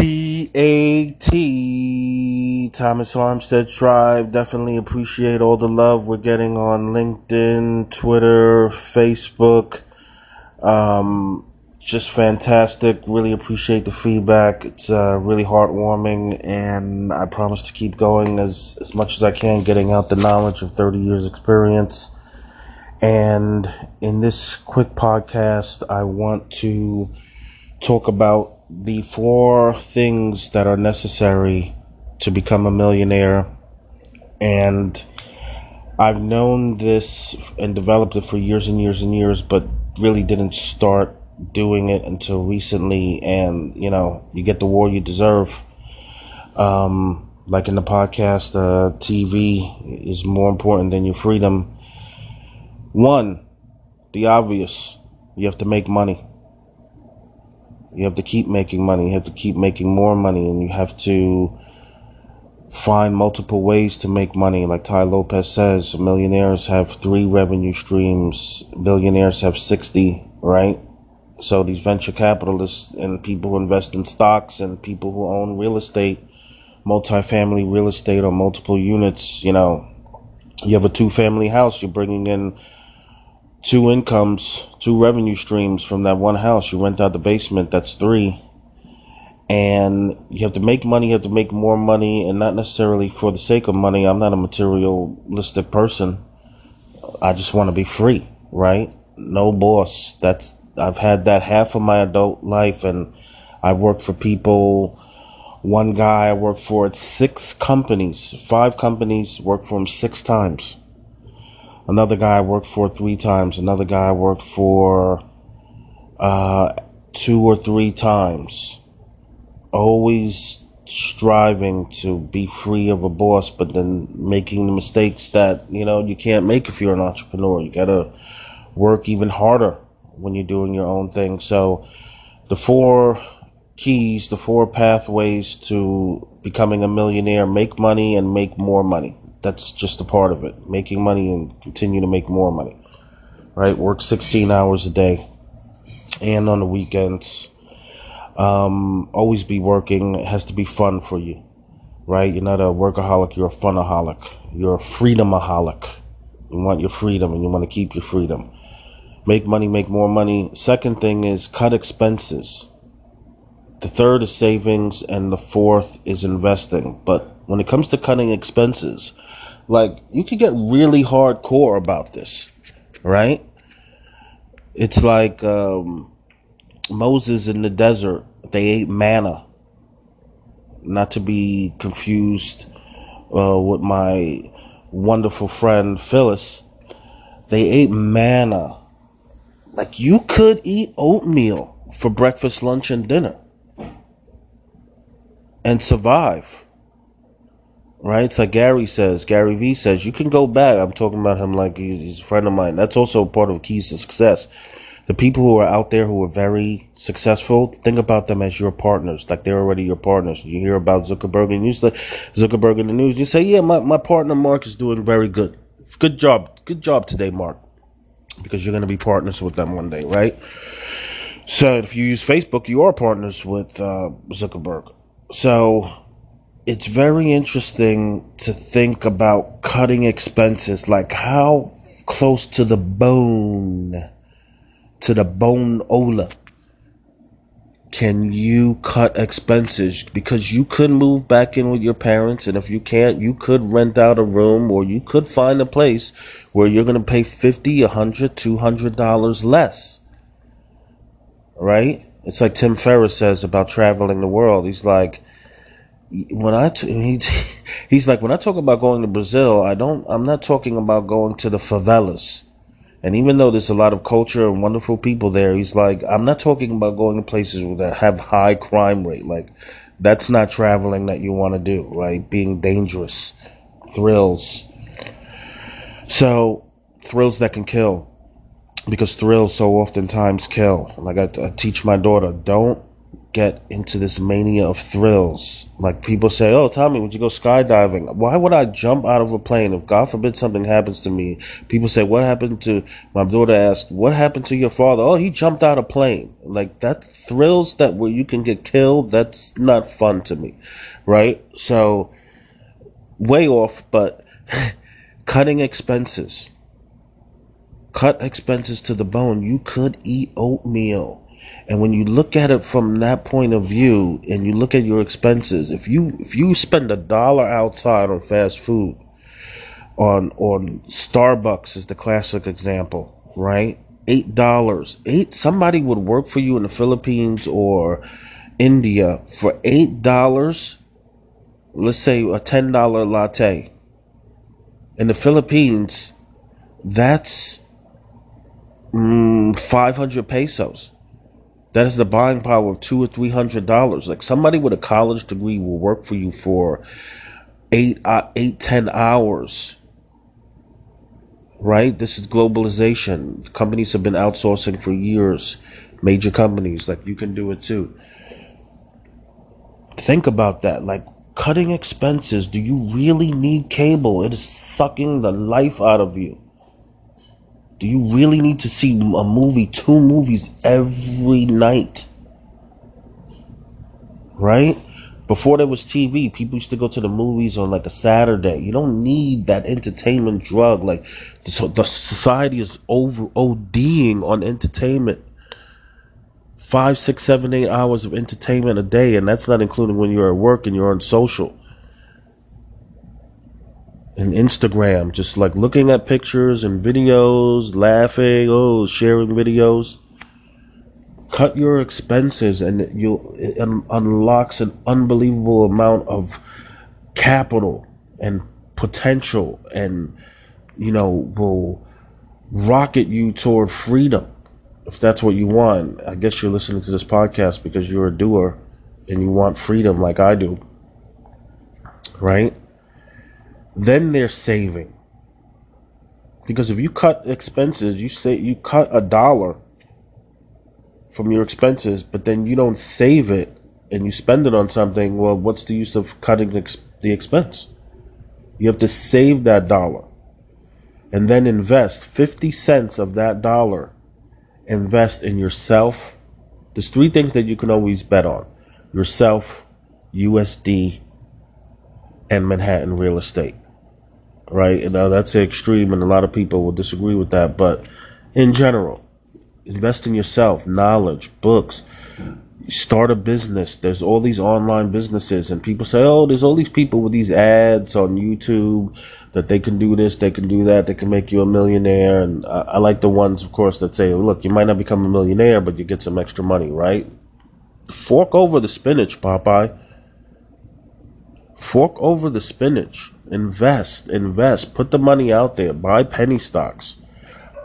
T A T Thomas Armstead Tribe. Definitely appreciate all the love we're getting on LinkedIn, Twitter, Facebook. Um, just fantastic. Really appreciate the feedback. It's uh, really heartwarming, and I promise to keep going as, as much as I can, getting out the knowledge of 30 years' experience. And in this quick podcast, I want to talk about the four things that are necessary to become a millionaire. And I've known this and developed it for years and years and years, but really didn't start doing it until recently. And, you know, you get the war you deserve. Um, like in the podcast, uh, TV is more important than your freedom. One, the obvious. You have to make money. You have to keep making money. You have to keep making more money, and you have to find multiple ways to make money. Like Tai Lopez says, millionaires have three revenue streams, billionaires have 60, right? So these venture capitalists and people who invest in stocks and people who own real estate, multifamily real estate or multiple units, you know, you have a two family house, you're bringing in two incomes, two revenue streams from that one house. You rent out the basement, that's three. And you have to make money, you have to make more money, and not necessarily for the sake of money. I'm not a materialistic person. I just want to be free, right? No boss. That's, I've had that half of my adult life, and I've worked for people. One guy I worked for at six companies, five companies, worked for him six times Another guy I worked for three times. Another guy I worked for uh, two or three times. Always striving to be free of a boss, but then making the mistakes that, you know, you can't make if you're an entrepreneur. You gotta work even harder when you're doing your own thing. So the four keys, the four pathways to becoming a millionaire, make money and make more money that's just a part of it. Making money and continue to make more money. Right? Work 16 hours a day and on the weekends. Um, always be working. It has to be fun for you. Right? You're not a workaholic, you're a funaholic. You're a freedomaholic. You want your freedom and you want to keep your freedom. Make money, make more money. Second thing is cut expenses. The third is savings, and the fourth is investing. But when it comes to cutting expenses, like you could get really hardcore about this, right? It's like um, Moses in the desert. They ate manna. Not to be confused uh, with my wonderful friend Phyllis. They ate manna. Like you could eat oatmeal for breakfast, lunch, and dinner and survive right? It's like Gary says, Gary Vee says, you can go back. I'm talking about him like he's a friend of mine. That's also part of keys to success. The people who are out there who are very successful, think about them as your partners, like they're already your partners. You hear about Zuckerberg and you say, Zuckerberg in the news, you say, yeah, my, my partner Mark is doing very good. Good job. Good job today, Mark. Because you're going to be partners with them one day, right? So if you use Facebook, you are partners with uh, Zuckerberg. So it's very interesting to think about cutting expenses, like how close to the bone, to the bone ola, can you cut expenses? Because you could move back in with your parents, and if you can't, you could rent out a room or you could find a place where you're going to pay 50 100 $200 less. Right? It's like Tim Ferriss says about traveling the world. He's like, when I t- he, he's like when I talk about going to Brazil, I don't I'm not talking about going to the favelas. And even though there's a lot of culture and wonderful people there, he's like I'm not talking about going to places that have high crime rate. Like that's not traveling that you want to do, right? Being dangerous, thrills. So thrills that can kill, because thrills so oftentimes kill. Like I, I teach my daughter, don't get into this mania of thrills. Like people say, "Oh, Tommy, would you go skydiving?" Why would I jump out of a plane if God forbid something happens to me? People say, "What happened to?" My daughter asked, "What happened to your father?" Oh, he jumped out of a plane. Like that thrills that where you can get killed. That's not fun to me, right? So, way off, but cutting expenses. Cut expenses to the bone. You could eat oatmeal and when you look at it from that point of view and you look at your expenses, if you if you spend a dollar outside on fast food, on on Starbucks is the classic example, right? Eight dollars. Eight somebody would work for you in the Philippines or India for eight dollars. Let's say a ten dollar latte. In the Philippines, that's mm, five hundred pesos. That is the buying power of two or three hundred dollars. Like somebody with a college degree will work for you for eight, uh, eight, ten hours. Right? This is globalization. Companies have been outsourcing for years. Major companies, like you can do it too. Think about that. Like cutting expenses. Do you really need cable? It is sucking the life out of you. Do you really need to see a movie, two movies every night? Right? Before there was TV, people used to go to the movies on like a Saturday. You don't need that entertainment drug. Like the, the society is over ODing on entertainment. Five, six, seven, eight hours of entertainment a day, and that's not including when you're at work and you're on social and Instagram, just like looking at pictures and videos, laughing, oh, sharing videos. Cut your expenses, and you'll it unlocks an unbelievable amount of capital and potential, and you know will rocket you toward freedom if that's what you want. I guess you're listening to this podcast because you're a doer and you want freedom like I do, right? Then they're saving. Because if you cut expenses, you say you cut a dollar from your expenses, but then you don't save it and you spend it on something, well, what's the use of cutting the expense? You have to save that dollar and then invest 50 cents of that dollar. Invest in yourself. There's three things that you can always bet on yourself, USD, and Manhattan real estate right? And now that's the extreme, and a lot of people will disagree with that. But in general, invest in yourself, knowledge, books, start a business. There's all these online businesses, and people say, oh, there's all these people with these ads on YouTube that they can do this, they can do that, they can make you a millionaire. And I, I like the ones, of course, that say, look, you might not become a millionaire, but you get some extra money, right? Fork over the spinach, Popeye. Fork over the spinach Invest, invest, put the money out there. Buy penny stocks,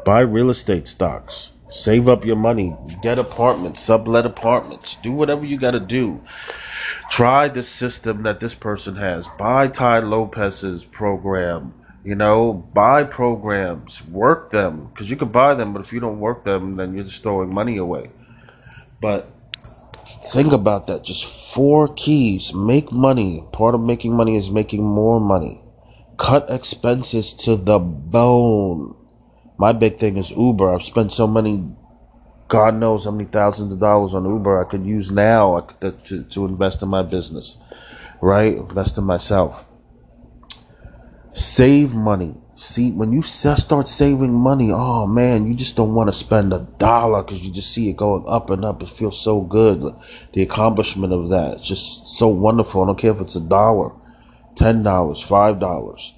buy real estate stocks, save up your money, get apartments, sublet apartments, do whatever you got to do. Try this system that this person has. Buy Tai Lopez's program. You know, buy programs, work them, because you can buy them, but if you don't work them, then you're just throwing money away. But Think about that. Just four keys. Make money. Part of making money is making more money. Cut expenses to the bone. My big thing is Uber. I've spent so many, God knows how many thousands of dollars on Uber I could use now to, to invest in my business, right? Invest in myself. Save money. See, when you start saving money, oh man, you just don't want to spend a dollar because you just see it going up and up. It feels so good. The accomplishment of that, it's just so wonderful. I don't care if it's a dollar, ten dollars, five dollars.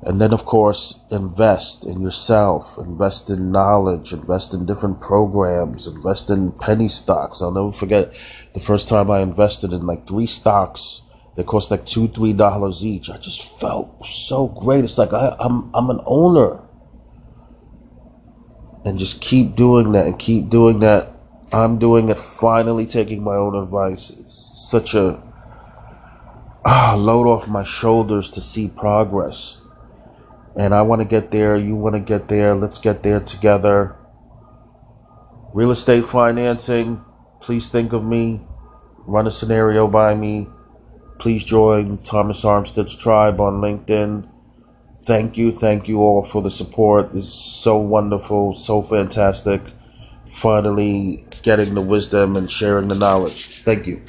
And then, of course, invest in yourself, invest in knowledge, invest in different programs, invest in penny stocks. I'll never forget the first time I invested in like three stocks they cost like two, three dollars each. I just felt so great. It's like I, I'm I'm an owner. And just keep doing that and keep doing that. I'm doing it, finally taking my own advice. It's such a ah, load off my shoulders to see progress. And I want to get there. You want to get there. Let's get there together. Real estate financing, please think of me. Run a scenario by me. Please join Thomas Armstead's tribe on LinkedIn. Thank you, thank you all for the support. It's so wonderful, so fantastic. Finally getting the wisdom and sharing the knowledge. Thank you.